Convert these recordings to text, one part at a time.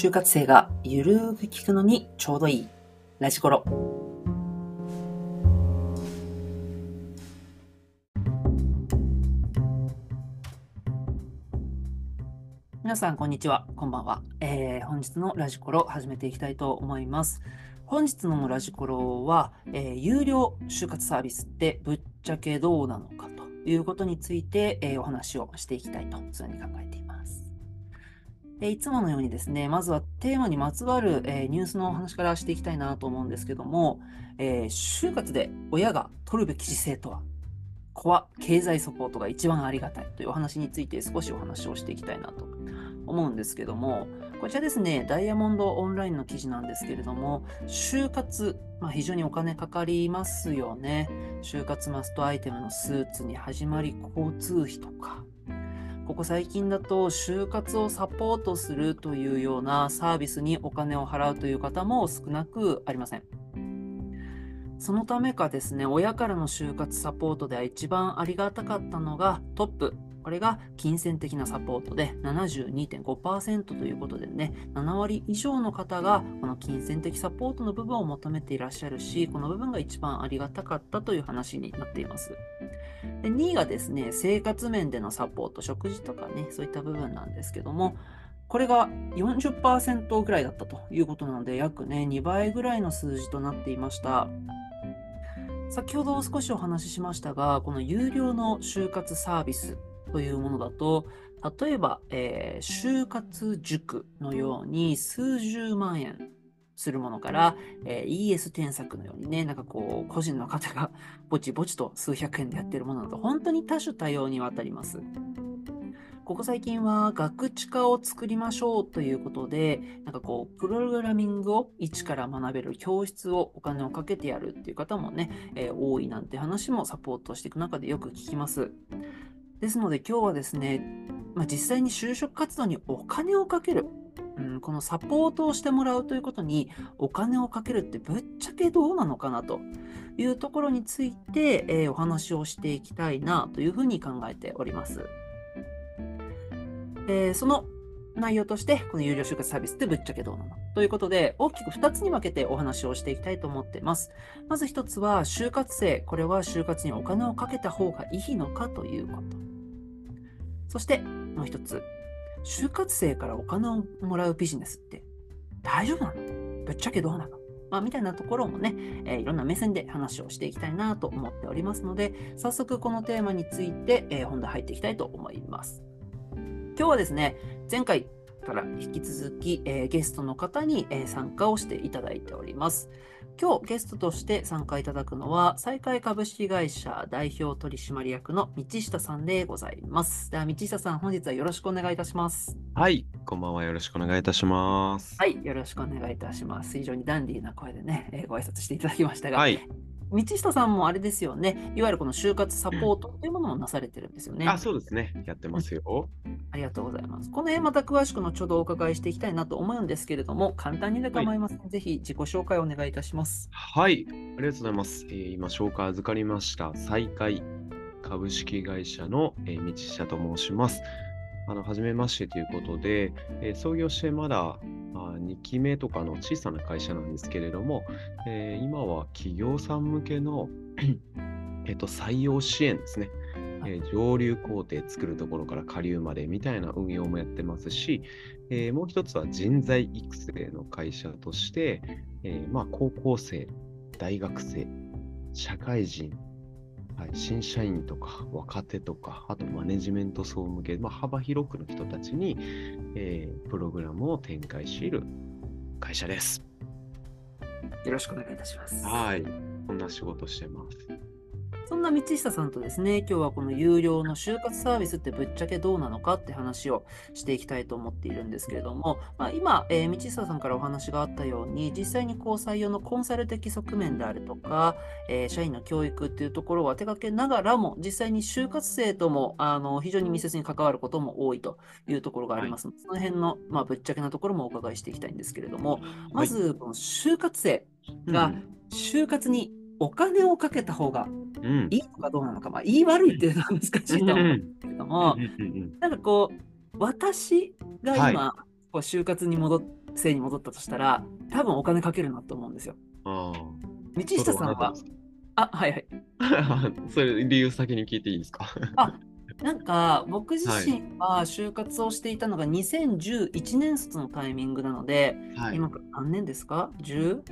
就活生がゆるーく聞くのにちょうどいいラジコロ。皆さん、こんにちは。こんばんは。えー、本日のラジコロ始めていきたいと思います。本日のラジコロは、えー、有料就活サービスってぶっちゃけどうなのかということについて、えー、お話をしていきたいと、そういうふうに考えています。いつものようにですね、まずはテーマにまつわる、えー、ニュースのお話からしていきたいなと思うんですけども、えー、就活で親が取るべき姿勢とは、子は経済サポートが一番ありがたいというお話について少しお話をしていきたいなと思うんですけども、こちらですね、ダイヤモンドオンラインの記事なんですけれども、就活、まあ、非常にお金かかりますよね。就活マストアイテムのスーツに始まり、交通費とか、ここ最近だと就活をサポートするというようなサービスにお金を払うという方も少なくありません。そのためかですね、親からの就活サポートでは一番ありがたかったのがトップこれが金銭的なサポートで72.5%ということでね、7割以上の方がこの金銭的サポートの部分を求めていらっしゃるし、この部分が一番ありがたかったという話になっています。で2位がですね、生活面でのサポート、食事とかね、そういった部分なんですけども、これが40%ぐらいだったということなので、約ね、2倍ぐらいの数字となっていました。先ほど少しお話ししましたが、この有料の就活サービスというものだと、例えば、えー、就活塾のように数十万円するものから、えー、ES 添削のようにね、なんかこう、個人の方がぼちぼちと数百円でやってるものなど、本当に多種多様にわたります。ここ最近は学知化を作りましょうということで、なんかこう、プログラミングを一から学べる教室をお金をかけてやるっていう方もね、えー、多いなんて話もサポートしていく中でよく聞きます。ですので今日はですね、まあ、実際に就職活動にお金をかける、うん、このサポートをしてもらうということにお金をかけるってぶっちゃけどうなのかなというところについて、えー、お話をしていきたいなというふうに考えております。えー、その内容として、この有料就活サービスってぶっちゃけどうなのということで、大きく2つに分けてお話をしていきたいと思っています。まず1つは、就活生、これは就活にお金をかけた方がいいのかということ。そしてもう一つ、就活生からお金をもらうビジネスって大丈夫なの？ぶっちゃけどうなの？まあ、みたいなところもね、えー、いろんな目線で話をしていきたいなと思っておりますので、早速このテーマについて、えー、本題入っていきたいと思います。今日はですね、前回から引き続き、えー、ゲストの方に、え参加をしていただいております。今日ゲストとして参加いただくのは、再開株式会社代表取締役の道下さんでございます。では、道下さん、本日はよろしくお願いいたします。はい、こんばんは。よろしくお願いいたします。はい、よろしくお願いいたします。非常にダンディーな声でね、えー、ご挨拶していただきましたが、はい、道下さんもあれですよね、いわゆるこの就活サポートというものをなされてるんですよね。あ、そうですね。やってますよ、ありがとうございます。この辺また詳しく後ほどお伺いしていきたいなと思うんですけれども、簡単にで構いません、はい、ぜひ自己紹介をお願いいたします。はい、ありがとうございます。えー、今、紹介預かりました、再開株式会社の、えー、道下と申します。あの、はじめましてということで、えー、創業してまだ2期目とかの小さな会社なんですけれども、えー、今は企業さん向けの えっと、採用支援ですね。えー、上流工程作るところから下流までみたいな運用もやってますし、えー、もう一つは人材育成の会社として、えー、まあ、高校生、大学生、社会人、はい、新社員とか若手とか、あとマネジメント層向け、まあ、幅広くの人たちに、えー、プログラムを展開している会社です。よろしくお願いいたします。はい。こんな仕事してます。そんな道下さんとですね、今日はこの有料の就活サービスってぶっちゃけどうなのかって話をしていきたいと思っているんですけれども、まあ、今、えー、道下さんからお話があったように、実際にこう採用のコンサル的側面であるとか、えー、社員の教育っていうところは手掛けながらも、実際に就活生ともあの非常に密接に関わることも多いというところがあります。ので、はい、その辺の、まあ、ぶっちゃけなところもお伺いしていきたいんですけれども、まず、この就活生が就活にお金をかけた方がいいのかどうなのか、まあ、言い悪いっていうのは難しいと思うんですけども、なんかこう、私が今、はい、こう就活に戻っ生に戻ったとしたら、多分お金かけるなと思うんですよ。道下さんは、あ、はいはい。それ理由先に聞いていいですか？あ、なんか僕自身は就活をしていたのが2011年卒のタイミングなので、はい。今何年ですか ?10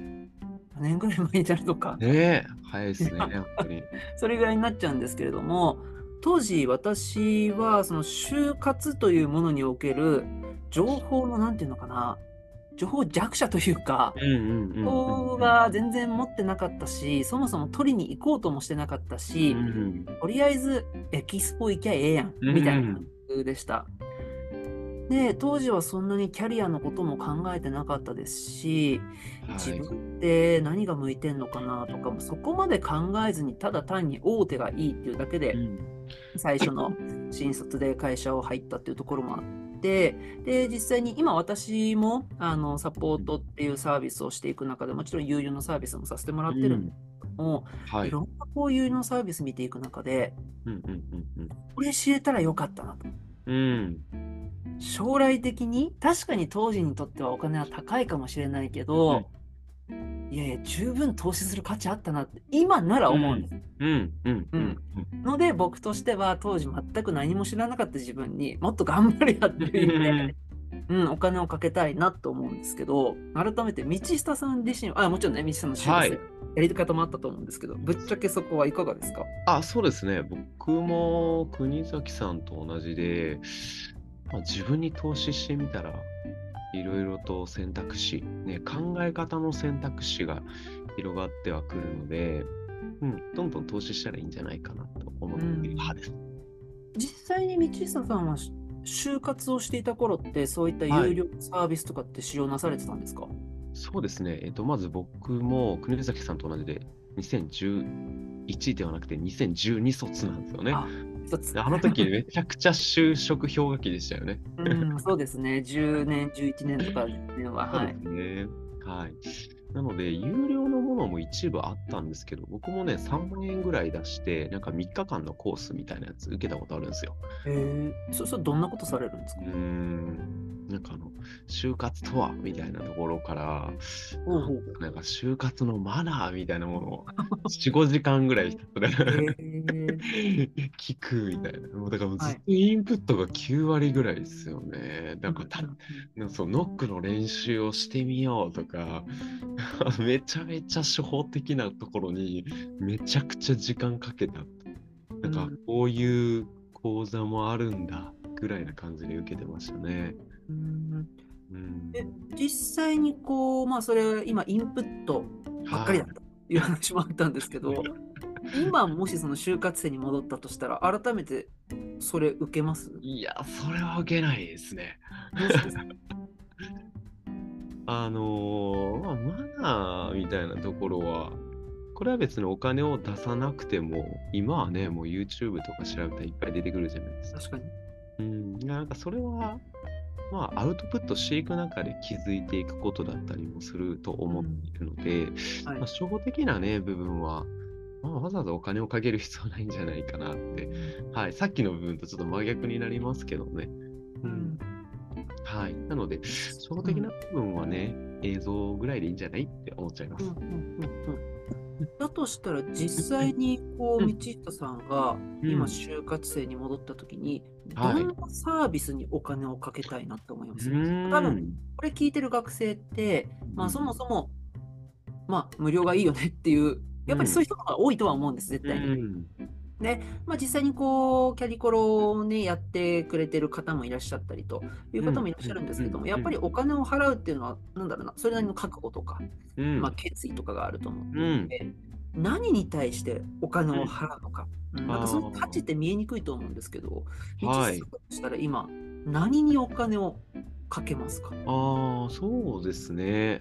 年ぐらい前になるとか、ねえ、早いですね、本当に。それぐらいになっちゃうんですけれども、当時私はその就活というものにおける情報のなんていうのかな、情報弱者というか、うんうんうんうん。情報が全然持ってなかったし、そもそも取りに行こうともしてなかったし、うんとりあえずエキスポ行きゃええやん、うんみたいな感じでした。で、当時はそんなにキャリアのことも考えてなかったですし、自はい。分って何が向いてんのかなとかもそこまで考えずにただ単に大手がいいっていうだけでうん最初の新卒で会社を入ったっていうところもあってで実際に今私もあのサポートっていうサービスをしていく中でもちろん有料のサービスもさせてもらってるんですけども、はいい。ろんなこういう有料のサービス見ていく中でうんうんうんこれ知れたらよかったなと。うん。うん。将来的に確かに当時にとってはお金は高いかもしれないけど、いやいや十分投資する価値あったなって今なら思うんです。うんうんうんので僕としては当時全く何も知らなかった自分にもっと頑張れやっていう意味で、うん、お金をかけたいなと思うんですけど改めて道下さん自身あもちろんね道下さんの就はい活やり方もあったと思うんですけど、ぶっちゃけそこはいかがですか？あ、そうですね。僕も国崎さんと同じで、まあ、自分に投資してみたら、いろいろと選択肢、ね、考え方の選択肢が広がってはくるので、うん、どんどん投資したらいいんじゃないかなと思っ派です。実際に道下さんはし就活をしていた頃ってそういった有料サービスとかって使用なされてたんですか、そうですね。えっと、まず僕も国崎さんと同じで、2011ではなくて2012卒なんですよね。あ一つであの時めちゃくちゃ就職氷河期でしたよね。うん、そうですね10年11年とか10年は はいね。はい。なので、有料のものも一部あったんですけど、僕もね、3万円ぐらい出して、なんか3日間のコースみたいなやつ受けたことあるんですよ。へえそそれどんなことされるんですか？うーん。なんかあの、就活とはみたいなところから、なんか就活のマナーみたいなものを4、5時間ぐらいひたすらへえ 聞くみたいな。もうだからもうずはい。っとインプットが9割ぐらいですよね。なんかたなんかそうノックの練習をしてみようとか、めちゃめちゃ初歩的なところにめちゃくちゃ時間かけた。なんかうん。こういう講座もあるんだぐらいな感じで受けてましたね。うんうん、え実際にこうまあそれ今インプットばっかりだったという話もあったんですけど、今もしその就活生に戻ったとしたら改めてそれ受けます？いや、それは受けないですね。あのーまあ、マナーみたいなところは、これは別にお金を出さなくても、今はね、もう YouTube とか調べたらいっぱい出てくるじゃないですか。確かに。うん、なんかそれは、まあ、アウトプットしていく中で気づいていくことだったりもすると思っているので、はい。まあ、初歩的なね、部分は、まあ、わざわざお金をかける必要ないんじゃないかなって、はい、さっきの部分とちょっと真逆になりますけどね。うん。はい。なので、初歩的な部分はね、映像ぐらいでいいんじゃないって思っちゃいます。うんうんうんうんだとしたら実際にこううん道下さんがうん。今就活生に戻った時にどはい。んなサービスにお金をかけたいなって思います、うん。多分これ聞いてる学生って、まあ、そもそも、まあ、無料がいいよねっていうやっぱりそういう人が多いとは思うんです絶対に。うんで、まあ、実際にこうキャリコロをねやってくれてる方もいらっしゃったりという方もいらっしゃるんですけども、うん。やっぱりお金を払うっていうのはなんだろうなそれなりの覚悟とか、うん。まあ、決意とかがあると思ううん。ので、何に対してお金を払うのか、うんなんかその価値って見えにくいと思うんですけど、はい。したら今何にお金をかけますか？ああ、そうですね。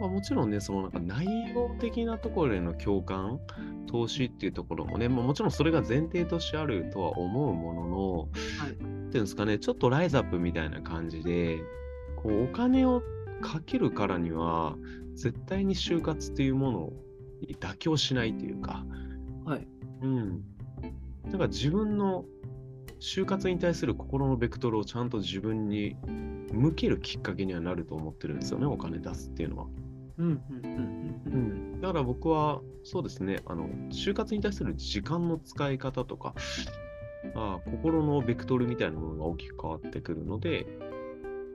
まあ、もちろんね、そのなんか内容的なところへの共感、投資っていうところもね、まあ、もちろんそれが前提としてあるとは思うものの、はいっていうんですかね、ちょっとライズアップみたいな感じで、こうお金をかけるからには、絶対に就活っていうものに妥協しないというか、はいうん。だから自分の就活に対する心のベクトルをちゃんと自分に向けるきっかけにはなると思ってるんですよね、お金出すっていうのは。うんうんうんううんん、だから僕は、そうですね、あの、就活に対する時間の使い方とか、あ心のベクトルみたいなものが大きく変わってくるので、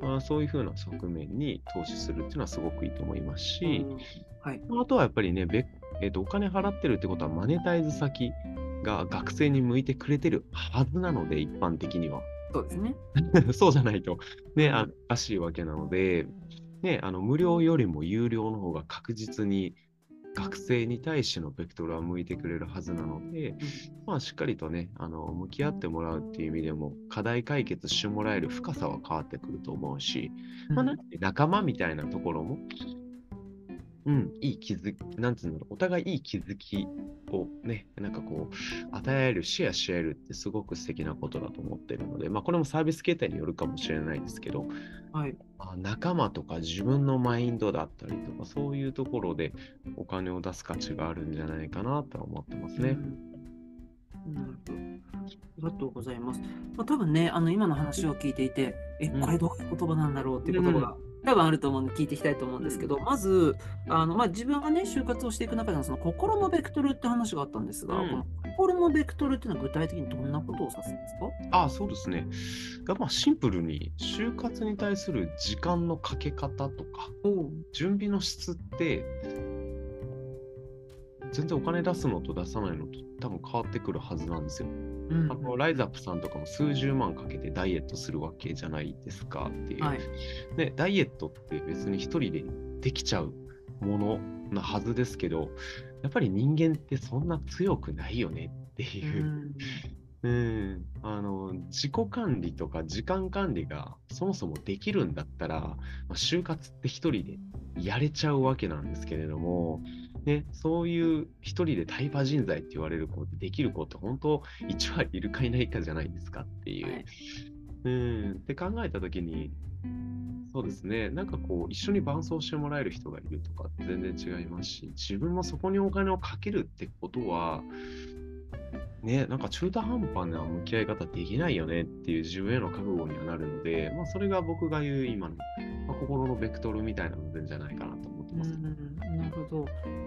まあ、そういうふうな側面に投資するっていうのはすごくいいと思いますし、うんはい。あとはやっぱりね、べえーとお金払ってるってことはマネタイズ先が学生に向いてくれてるはずなので、一般的には。そうですね。そうじゃないと、ね、おかしいわけなので、ね、あの無料よりも有料の方が確実に学生に対してのベクトルは向いてくれるはずなので、まあ、しっかりとね、あの向き合ってもらうっていう意味でも、課題解決してもらえる深さは変わってくると思うし、まあ、仲間みたいなところも、うん、いい気づき、なんつうんだろう、お互いいい気づきをね、なんかこう、与える、シェアし合えるってすごく素敵なことだと思ってるので、まあ、これもサービス形態によるかもしれないですけど、はい。まあ仲間とか自分のマインドだったりとか、そういうところでお金を出す価値があるんじゃないかなとは思ってますね。うん。なるほど。ありがとうございます。まあ、多分ね、あの今の話を聞いていて、え、うんこれどういう言葉なんだろうっていう言葉が多分あると思うんで聞いていきたいと思うんですけど、まず、あのまあ、自分がね、就活をしていく中でのその心のベクトルって話があったんですが、うん。この心のベクトルっていうのは具体的にどんなことを指すんですか？ああ、そうですね。やっぱシンプルに、就活に対する時間のかけ方とか、お準備の質って、全然お金出すのと出さないのと多分変わってくるはずなんですよ。うんあのライザップさんとかも数十万かけてダイエットするわけじゃないですかっていう。はい。でダイエットって別に一人でできちゃうものなはずですけど、やっぱり人間ってそんな強くないよねっていうう。ん うん、あの自己管理とか時間管理がそもそもできるんだったら、まあ、就活って一人でやれちゃうわけなんですけれども、ね、そういう一人でタイパ人材って言われる子ってできる子って本当1割いるかいないかじゃないですかっていう。はいうん、って考えたときに、そうですね、なんかこう、一緒に伴走してもらえる人がいるとか全然違いますし、自分もそこにお金をかけるってことは、ね、なんか中途半端な向き合い方できないよねっていう自分への覚悟にはなるので、まあ、それが僕が言う今の、まあ、心のベクトルみたいな部分じゃないかなと思ってうます。んなるほど。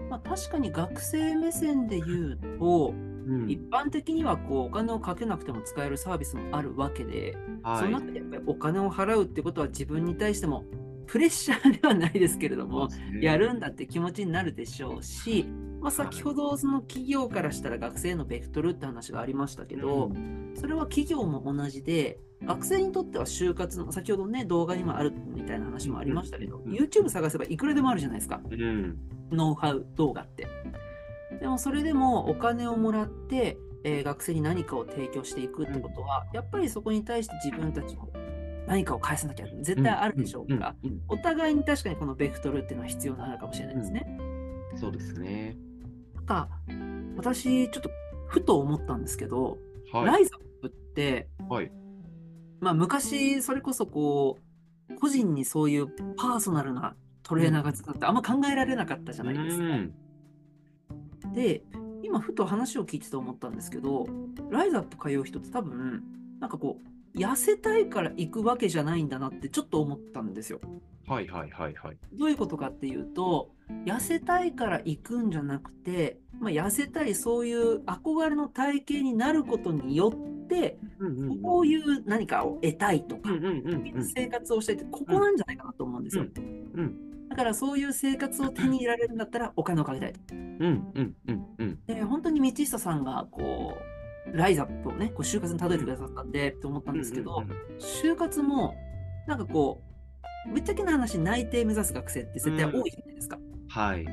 まあ、確かに学生目線で言うと、うん一般的にはこうお金をかけなくても使えるサービスもあるわけで、その中でやっぱりお金を払うってことは自分に対してもプレッシャーではないですけれども、やるんだって気持ちになるでしょうし、まあ、先ほどその企業からしたら学生へのベクトルって話がありましたけど、それは企業も同じで、学生にとっては就活の、先ほどね、動画にもあるみたいな話もありましたけど、うん。YouTube 探せばいくらでもあるじゃないですか、うん、ノウハウ動画って。でもそれでもお金をもらって、えー学生に何かを提供していくってことは、やっぱりそこに対して自分たちも何かを返さなきゃ絶対あるでしょうか。ら、お互いに確かにこのベクトルっていうのは必要なのかもしれないですね。うん。そうですね。なんか、私、ちょっとふと思ったんですけど、はい。ライザップって、はい。まあ、昔、それこそこう、個人にそういうパーソナルなトレーナーがつくってあんま考えられなかったじゃないですか。うんで、今、ふと話を聞いてて思ったんですけど、ライザップ通う人って多分、なんかこう、痩せたいから行くわけじゃないんだなってちょっと思ったんですよ。はいはいはいはい。どういうことかっていうと、痩せたいから行くんじゃなくて、まあ、痩せたいそういう憧れの体型になることによって、うんうんうんこういう何かを得たいとか、うんうんうんうん生活をしたいって、ここなんじゃないかなと思うんですよ。うんだからそういう生活を手に入れられるんだったら お金をかけたいと。うんうんうんうんで、本当に道下さんがこう、ライザップをね、こう就活にたどりてくださったんでって思ったんですけど、うんうん就活も、なんかこう、ぶっちゃけな話、内定目指す学生って絶対多いじゃないですか。はい。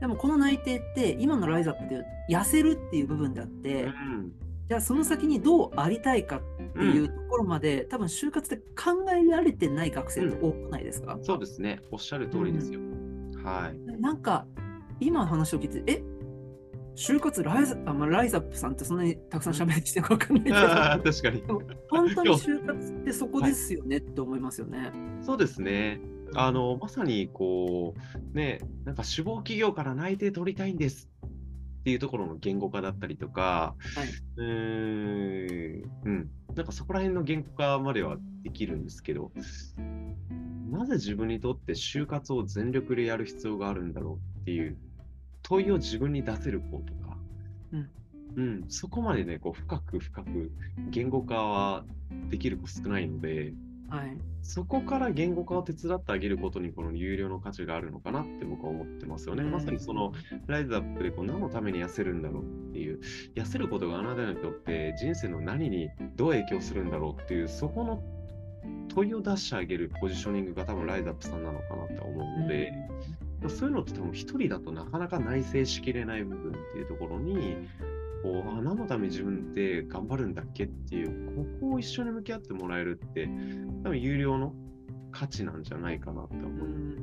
でもこの内定って、今のライザップで痩せるっていう部分であって、うんじゃあその先にどうありたいかっていうところまで、多分就活で考えられてない学生って多くないですか、そうですね。おっしゃる通りですよ。はい。なんか、今の話を聞いて、え？就活ライザあ、まあ、ライザップさんってそんなにたくさん喋ってるか分かんないけど、確かに。本当に就活ってそこですよねって思いますよね。そうですね。あの、まさにこう、ね、なんか志望企業から内定取りたいんですっていうところの言語化だったりとか、はい。うーん、うん。なんかそこら辺の言語化まではできるんですけど、なぜ自分にとって就活を全力でやる必要があるんだろうっていう問いを自分に出せる子とか、うんうん、そこまでね、こう深く深く言語化はできる子少ないので、はい。そこから言語化を手伝ってあげることにこの有料の価値があるのかなって僕は思ってますよね。うんまさにそのライズアップでこう何のために痩せるんだろうっていう、痩せることがあなたにとって人生の何にどう影響するんだろうっていう、そこの問いを出してあげるポジショニングが多分ライズアップさんなのかなって思うので、そういうのって多分一人だとなかなか内省しきれない部分っていうところに、こうあ何のために自分って頑張るんだっけっていう、ここを一緒に向き合ってもらえるって、多分有料の価値なんじゃないかなってう思う。ん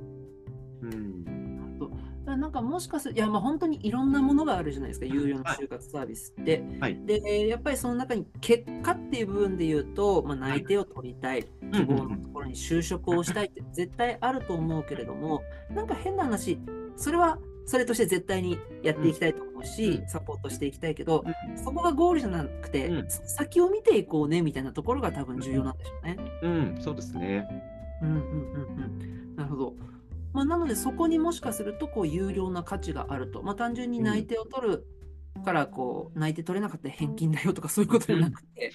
うん。なるほどだからなんかもしかするいやまあ本当にいろんなものがあるじゃないですか、有料の就活サービスって。はいで、やっぱりその中に結果っていう部分で言うと、まあ、内定を取りたい、希望のところに就職をしたいって絶対あると思うけれども、なんか変な話、それはそれとして絶対にやっていきたいと思うし、うんサポートしていきたいけど、うんそこがゴールじゃなくて、先を見ていこうねみたいなところが多分重要なんでしょうね。うん、そうですね。うんうんうんうん。なるほど。まあ、なので、そこにもしかすると、こう、有料な価値があると。まあ、単純に内定を取るから、こう、内定取れなかったら返金だよとか、そういうことじゃなくて、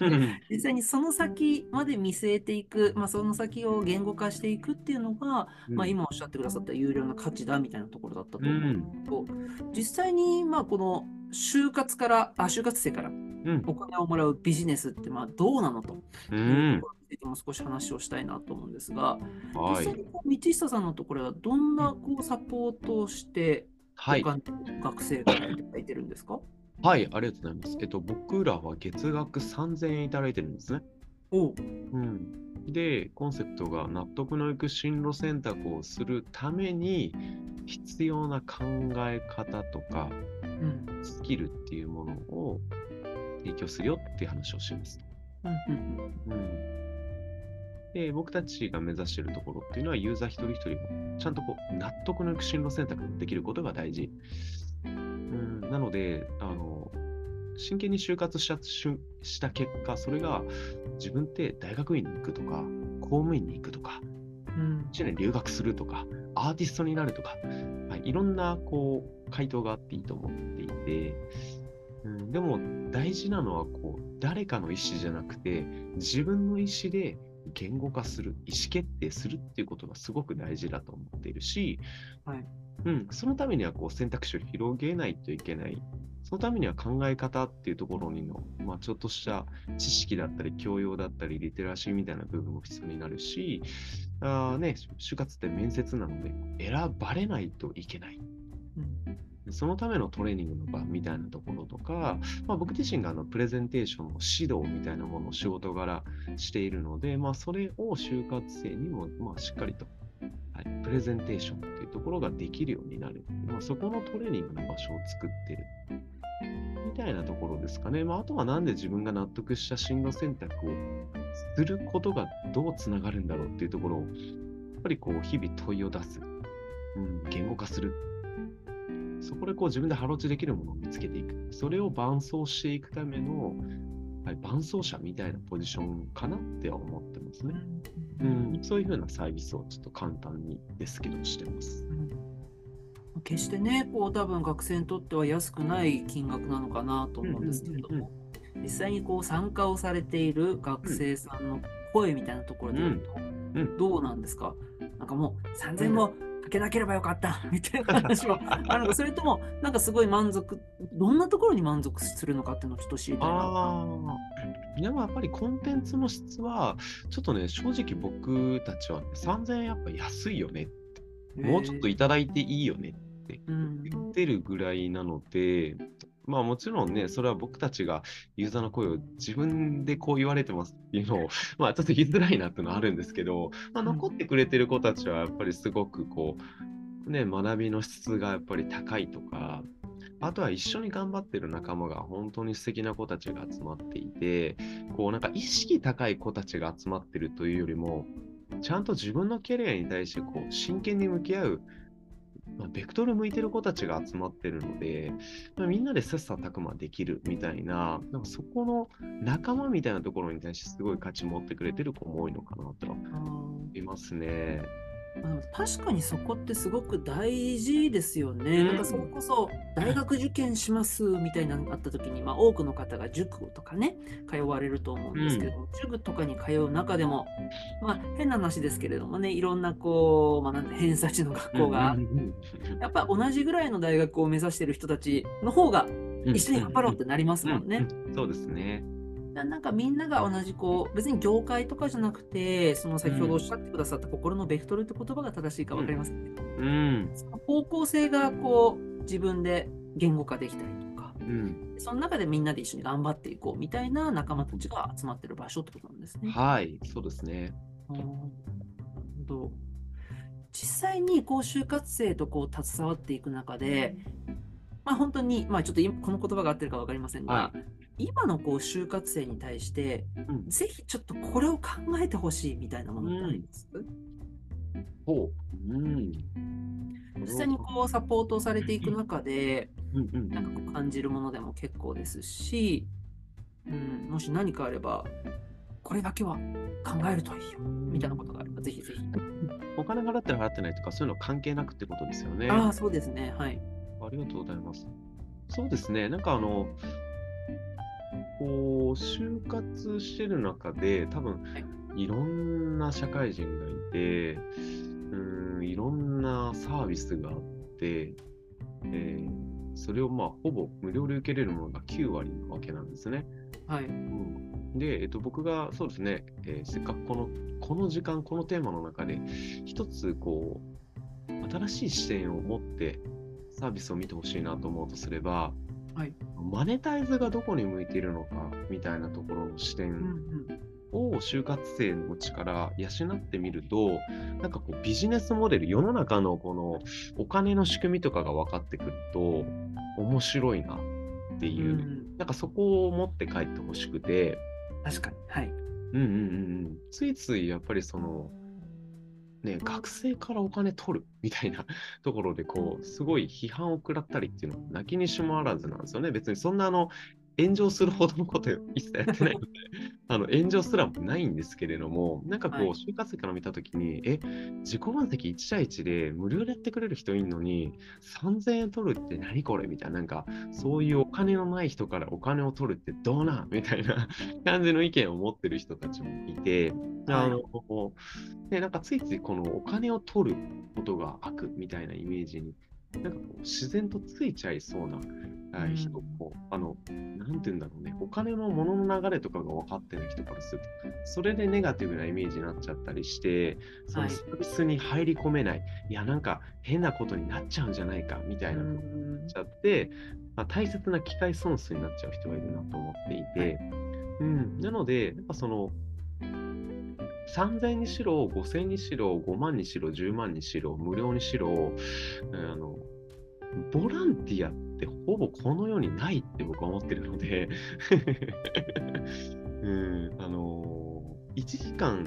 実際にその先まで見据えていく、まあ、その先を言語化していくっていうのが、まあ、今おっしゃってくださった有料な価値だみたいなところだったと思うんですけど、実際に、まあ、この、就活から、あ、就活生からうん。お金をもらうビジネスって、まあ、どうなのと。ういうんも少し話をしたいなと思うんですが、はい。実際にこう道下さんのところはどんなこうサポートをして、はい学生からいただいてるんですか？はい、ありがとうございます。えっと、僕らは月額3000円いただいてるんですね。おううん。で、コンセプトが納得のいく進路選択をするために必要な考え方とかうんスキルっていうものを提供するよっていう話をします。うんうんうん。で、僕たちが目指しているところっていうのはユーザー一人一人がちゃんとこう納得のいく進路選択ができることが大事。うん、なので、あの、真剣に就活したした結果、それが自分って大学院に行くとか、公務員に行くとか、うん1年留学するとか、アーティストになるとか、はい、いろんなこう回答があっていいと思っていて、うん、でも大事なのはこう誰かの意思じゃなくて、自分の意思で言語化する、意思決定するっていうことがすごく大事だと思っているし、はいうん、そのためにはこう選択肢を広げないといけない。そのためには考え方っていうところにの、まあ、ちょっとした知識だったり、教養だったり、リテラシーみたいな部分も必要になるし、あーね、就活って面接なので、選ばれないといけない。うんそのためのトレーニングの場みたいなところとか、まあ、僕自身があのプレゼンテーションの指導みたいなものを仕事柄しているので、まあ、それを就活生にもまあしっかりと、はい、プレゼンテーションっていうところができるようになる。まあ、そこのトレーニングの場所を作ってる。みたいなところですかね。まあ、あとはなんで自分が納得した進路選択をすることがどうつながるんだろうっていうところを、やっぱりこう日々問いを出す。うん、言語化する。そこでこう自分でハロチできるものを見つけていく。それを伴走していくための、はい、伴走者みたいなポジションかなっては思ってますね。うん、そういうふうなサービスをちょっと簡単にですけどしてます。うん。決してね、こう多分学生にとっては安くない金額なのかなと思うんですけれども、実際にこう参加をされている学生さんの声みたいなところでどうなんですか？なんかもう3000もかけなければよかったみたいな話は あるのか、それともなんかすごい満足、どんなところに満足するのかっていうのをちょっと知りたいな。でもやっぱりコンテンツの質は、ちょっとね、正直僕たちは、ね、3000円やっぱ安いよね。もうちょっといただいていいよねってうん言ってるぐらいなので、まあもちろんね、それは僕たちがユーザーの声を自分でこう言われてますっていうのを、まあちょっと言いづらいなっていうのはあるんですけど、まあ、うん。残ってくれてる子たちはやっぱりすごくこう、ね、学びの質がやっぱり高いとか、あとは一緒に頑張ってる仲間が本当に素敵な子たちが集まっていて、こうなんか意識高い子たちが集まってるというよりも、ちゃんと自分のキャリアに対してこう真剣に向き合うまあ、ベクトル向いてる子たちが集まってるので、まあ、みんなで切磋琢磨できるみたいな、なんかそこの仲間みたいなところに対してすごい価値持ってくれてる子も多いのかなと思いますね。確かにそこってすごく大事ですよね。なんかそれこそ大学受験しますみたいなのがあった時に、まあ、多くの方が塾とかね通われると思うんですけど、うん、塾とかに通う中でも、まあ、変な話ですけれどもねいろんなこう、まあ、なん偏差値の学校が、やっぱ同じぐらいの大学を目指してる人たちの方が一緒に頑張ろうってなりますもんね。そうですね。なんかみんなが同じこう別に業界とかじゃなくてその先ほどおっしゃってくださった心のベクトルって言葉が正しいか分かりますけど、うん、その方向性がこう自分で言語化できたりとか、うん、その中でみんなで一緒に頑張っていこうみたいな仲間たちが集まってる場所ってことなんですね。はいそうですね。なるほど。実際にこう就活生とこう携わっていく中で、まあ、本当に、まあ、ちょっとこの言葉が合ってるか分かりませんが、はい今のこう就活生に対して、うん、ぜひちょっとこれを考えてほしいみたいなものってあります、うん、ほう、うん、実際にこうサポートされていく中で、うんうん、なんかこう感じるものでも結構ですし、うん、もし何かあればこれだけは考えるといいよみたいなことがあればぜひぜひ。お金払ってる払ってないとかそういうの関係なくってことですよね。ああそうですね。はい。ありがとうございます。そうですね。なんかあのこう、就活してる中で、多分、いろんな社会人がいて、うん、いろんなサービスがあって、えー、それをまあ、ほぼ無料で受けれるものが9割なわけなんですね。はい。うん、で、えっと、僕がそうですね、えー、せっかくこの、この時間、このテーマの中で、一つ、こう、新しい視点を持ってサービスを見てほしいなと思うとすれば、はい、マネタイズがどこに向いているのかみたいなところの視点を就活生の力養ってみるとなんかこうビジネスモデル世の中のこのお金の仕組みとかが分かってくると面白いなっていう、うん、なんかそこを持って帰ってほしくて。確かに。はい。うんうんうん。ついついやっぱりそのね、学生からお金取るみたいな ところで、こう、すごい批判を食らったりっていうのは、泣きにしもあらずなんですよね。別にそんなあの、炎上するほどのこと一切やってないので、あの炎上すらもないんですけれども、なんかこう、就活生から見たときに、え、自己満席1対1で無料でやってくれる人いるのに、3000円取るって何これみたいな、なんか、そういうお金のない人からお金を取るってどうなんみたいな 感じの意見を持ってる人たちもいて、あの、で、なんかついついこのお金を取ることが悪みたいなイメージになんかこう自然とついちゃいそうな、人も、あの、なんて言うんだろうね、お金のものの流れとかが分かってない人からすると、それでネガティブなイメージになっちゃったりして、そのサービスに入り込めない、はい、いや、なんか変なことになっちゃうんじゃないかみたいなことになっちゃって、まあ、大切な機械損失になっちゃう人がいるなと思っていて、はい、うん、なので、やっぱその、3000にしろ、5000にしろ、5万にしろ、10万にしろ、無料にしろ、あのボランティアってほぼこの世にないって僕は思ってるので うん、あの1時間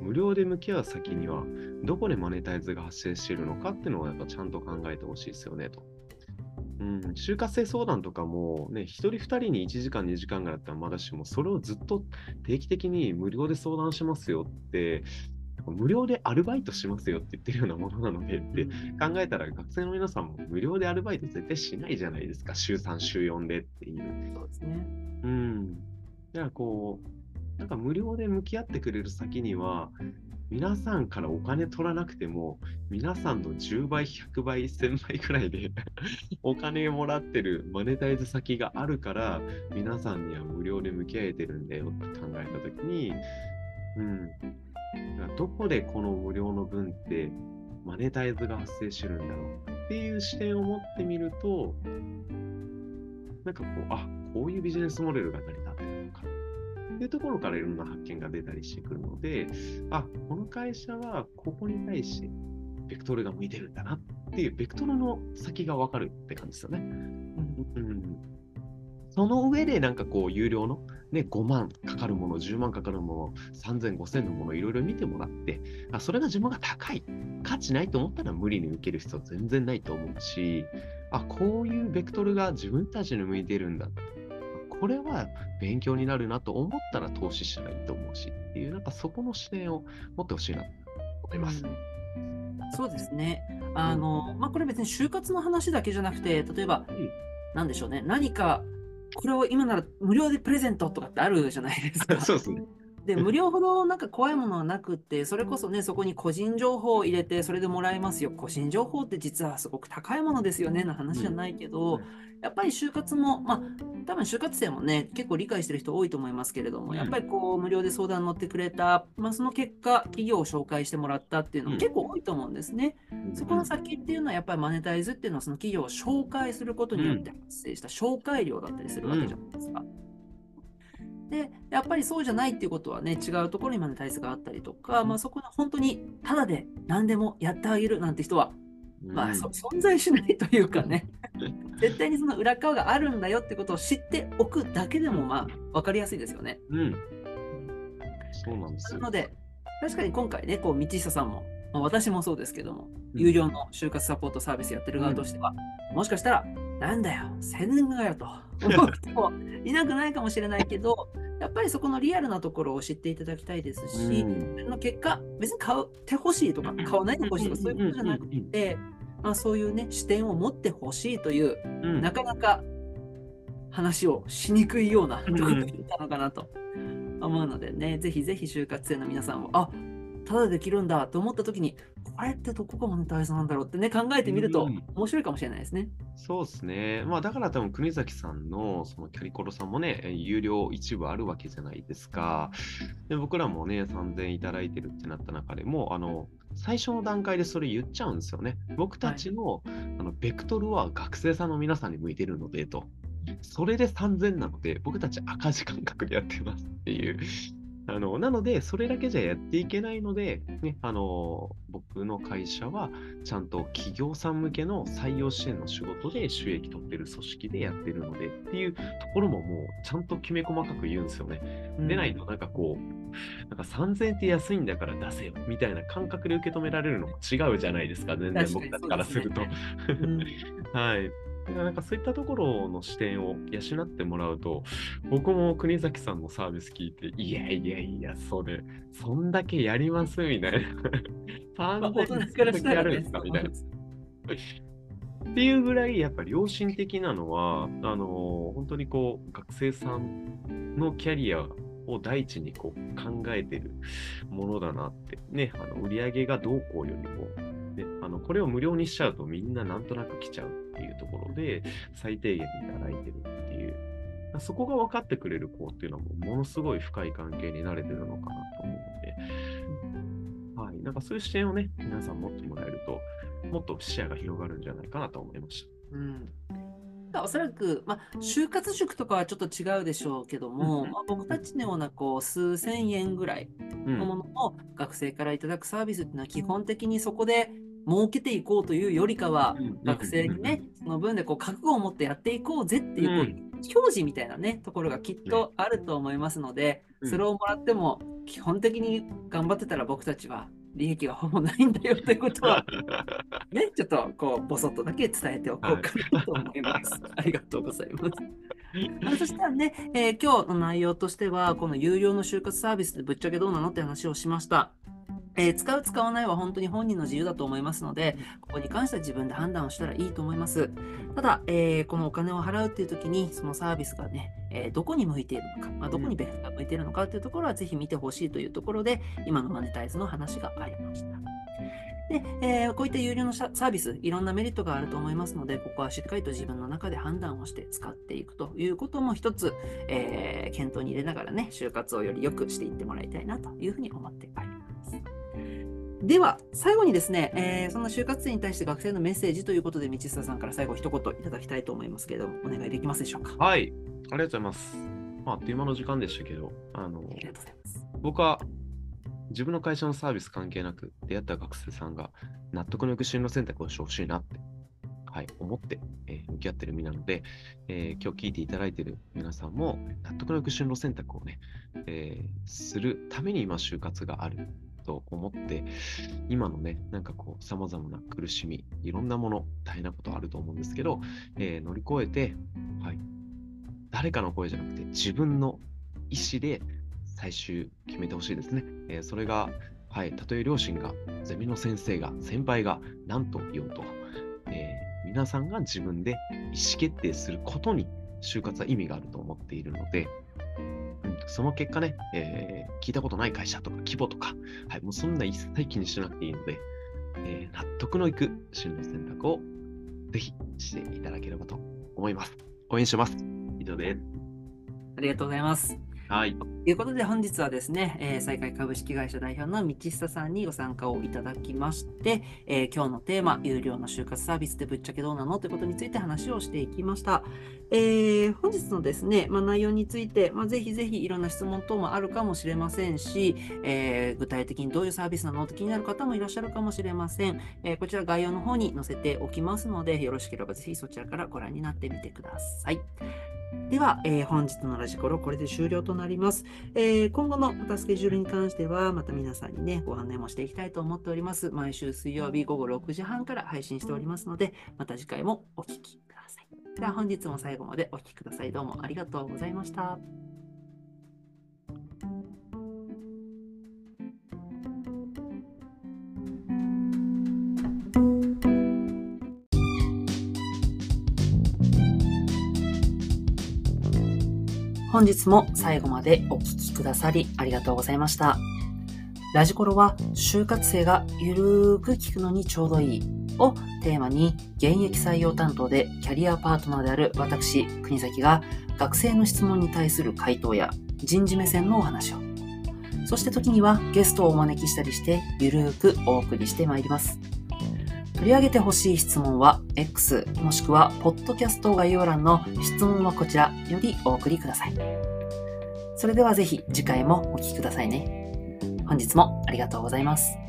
無料で向き合う先には、どこでマネタイズが発生しているのかっていうのをやっぱちゃんと考えてほしいですよねと。うん、就活生相談とかも、ね、1人2人に1時間、2時間ぐらいだったらまだしも、それをずっと定期的に無料で相談しますよって、無料でアルバイトしますよって言ってるようなものなのでって考えたら、学生の皆さんも無料でアルバイト絶対しないじゃないですか、週3、週4でっていう。そうですね。うん。だからこう、なんか無料で向き合ってくれる先には、皆さんからお金取らなくても、皆さんの10倍、100倍、1000倍くらいで お金もらってるマネタイズ先があるから、皆さんには無料で向き合えてるんだよって考えたときに、うん、どこでこの無料の分ってマネタイズが発生してるんだろうっていう視点を持ってみると、なんかこう、あこういうビジネスモデルが成りっていうところからいろんな発見が出たりしてくるので、あ、この会社はここに対してベクトルが向いてるんだなっていう、ベクトルの先がわかるって感じですよね。うん、うん、その上でなんかこう有料の、ね、5万かかるもの、10万かかるもの、3000、5000のものいろいろ見てもらって、あそれが自分が高い、価値ないと思ったら無理に受ける必要は全然ないと思うし、あこういうベクトルが自分たちに向いてるんだ。これは勉強になるなと思ったら投資したらいいと思うしっていう、なんかそこの視点を持ってほしいなと思います。うんそうですね。あの、まあ、これ別に就活の話だけじゃなくて、例えば、うんなんでしょうね、何か、これを今なら無料でプレゼントとかってあるじゃないですか。そうですね。で、無料ほどなんか怖いものはなくって、それこそね、そこに個人情報を入れて、それでもらえますよ。個人情報って実はすごく高いものですよね、の話じゃないけど、やっぱり就活も、まあ、多分就活生もね、結構理解してる人多いと思いますけれども、やっぱりこう、無料で相談乗ってくれた、まあ、その結果、企業を紹介してもらったっていうのも結構多いと思うんですね。そこの先っていうのは、やっぱりマネタイズっていうのは、その企業を紹介することによって発生した紹介料だったりするわけじゃないですか。で、やっぱりそうじゃないっていうことはね、違うところにマネタイズがあったりとか、まあ、そこの本当にただで何でもやってあげるなんて人は、まあ、そ存在しないというかね、絶対にその裏側があるんだよってことを知っておくだけでも、まあ、分かりやすいですよね。うん。そうなんですよ。なので、確かに今回ね、こう道下さんも、まあ、私もそうですけども、うん有料の就活サポートサービスやってる側としては、もしかしたら、なんだよ、宣伝がよと。思う人もいなくないかもしれないけど、やっぱりそこのリアルなところを知っていただきたいですし、うん。その結果、別に買ってほしいとか、買わないでほしいとか、そういうことじゃなくて、まあ、そういうね、視点を持ってほしいという、うん。なかなか話をしにくいようなところにいたのかなと思うのでね、ぜひぜひ就活生の皆さんも、あただできるんだと思った時に、これってどこがマネタイズなんだろうってね、考えてみるとうん面白いかもしれないですね。そうですね。まあだから多分国崎さんのそのキャリコロさんもね、有料一部あるわけじゃないですか。で僕らもね、3000円いただいてるってなった中でも、あの、最初の段階でそれ言っちゃうんですよね。僕たちの,、あのベクトルは学生さんの皆さんに向いてるのでと。それで3000なので、僕たち赤字感覚でやってますっていう。あのなので、それだけじゃやっていけないので、ね、あの僕の会社はちゃんと企業さん向けの採用支援の仕事で収益取ってる組織でやってるのでっていうところももうちゃんときめ細かく言うんですよね。でないとなんかこう、なんか3000円って安いんだから出せよみたいな感覚で受け止められるのも違うじゃないですか、全然僕たちからすると。うん はい。なんかそういったところの視点を養ってもらうと、僕も国崎さんのサービス聞いて、いやいやいや、それ、そんだけやりますみたいな。まあ大人3000からしたらねやるんですかみたいな。っていうぐらい、やっぱり良心的なのは、あの本当にこう、学生さんのキャリアを第一にこう考えてるものだなって、ね、あの売り上げがどうこうよりも、ね、あのこれを無料にしちゃうとみんななんとなく来ちゃうっていうところで、最低限いただいてるっていう、そこが分かってくれる子っていうのはもうものすごい深い関係になれてるのかなと思うので、はい、なんかそういう視点をね、皆さん持ってもらえると、もっと視野が広がるんじゃないかなと思いました。うん。おそらく、まあ、就活塾とかはちょっと違うでしょうけども、うんまあ、僕たちのようなこう数千円ぐらいうんのものを学生からいただくサービスっていうのは基本的にそこで儲けていこうというよりかは、学生にね、その分でこう覚悟を持ってやっていこうぜっていう、表示みたいなね、ところがきっとあると思いますので、うんそれをもらっても、基本的に頑張ってたら僕たちは利益がほぼないんだよということは、ね、ちょっとこう、ぼそっとだけ伝えておこうかなと思います。ありがとうございます。まあそしたらね、えー今日の内容としては、この有料の就活サービスでぶっちゃけどうなのって話をしました。えー使う、使わないは本当に本人の自由だと思いますので、ここに関しては自分で判断をしたらいいと思います。ただ、えーこのお金を払うっていう時に、そのサービスがね、えーどこに向いているのか、まあ、どこにベクトルが向いているのかっていうところはぜひ見てほしいというところで、今のマネタイズの話がありました。で、えーこういった有料のササービス、いろんなメリットがあると思いますので、ここはしっかりと自分の中で判断をして使っていくということも一つ、えー検討に入れながらね、就活をより良くしていってもらいたいなというふうに思っております。では、最後にですね、えーその就活生に対して学生のメッセージということで、道下さんから最後一言いただきたいと思いますけれども、お願いできますでしょうか？はい、ありがとうございます。まあ、あっという間の時間でしたけど、あのありがとうございます。僕は自分の会社のサービス関係なく出会った学生さんが納得のいく進路選択をしてほしいなって、はい、思って、えー向き合ってる身なので、えー今日聞いていただいている皆さんも納得のいく進路選択をね、えーするために今就活があると思って、今のね、なんかこう、様々な苦しみ、いろんなもの、大変なことあると思うんですけど、えー乗り越えて、はい、誰かの声じゃなくて自分の意思で最終決めてほしいですね。えーそれが、はい、たとえ両親が、ゼミの先生が、先輩が何と言おうと、えー皆さんが自分で意思決定することに就活は意味があると思っているので、その結果ね、えー聞いたことない会社とか規模とか、はい、もうそんな一切気にしなくていいので、えー納得のいく進路選択をぜひしていただければと思います。応援します。以上です。ありがとうございます。はい。ということで本日はですね、えー、再開株式会社代表の道久さんにご参加をいただきまして、えー今日のテーマ、有料の就活サービスってぶっちゃけどうなのということについて話をしていきました。えー本日のですね、まあ、内容について、まあ、ぜひぜひいろんな質問等もあるかもしれませんし、えー具体的にどういうサービスなのって気になる方もいらっしゃるかもしれません。えーこちら概要の方に載せておきますので、よろしければぜひそちらからご覧になってみてください。では、えー本日のラジコロこれで終了となります。えー今後のまたスケジュールに関しては、また皆さんにね、ご案内もしていきたいと思っております。毎週水曜日午後6時半から配信しておりますので、また次回もお聞きください。では本日も最後までお聞きください。どうもありがとうございました。本日も最後までお聞きくださりありがとうございました。ラジコロは就活生がゆるーく聞くのにちょうどいいをテーマに現役採用担当でキャリアパートナーである私、国崎が学生の質問に対する回答や人事目線のお話を、そして時にはゲストをお招きしたりしてゆるーくお送りしてまいります。取り上げてほしい質問は X もしくはポッドキャスト概要欄の質問はこちらよりお送りください。それではぜひ次回もお聴きくださいね。本日もありがとうございます。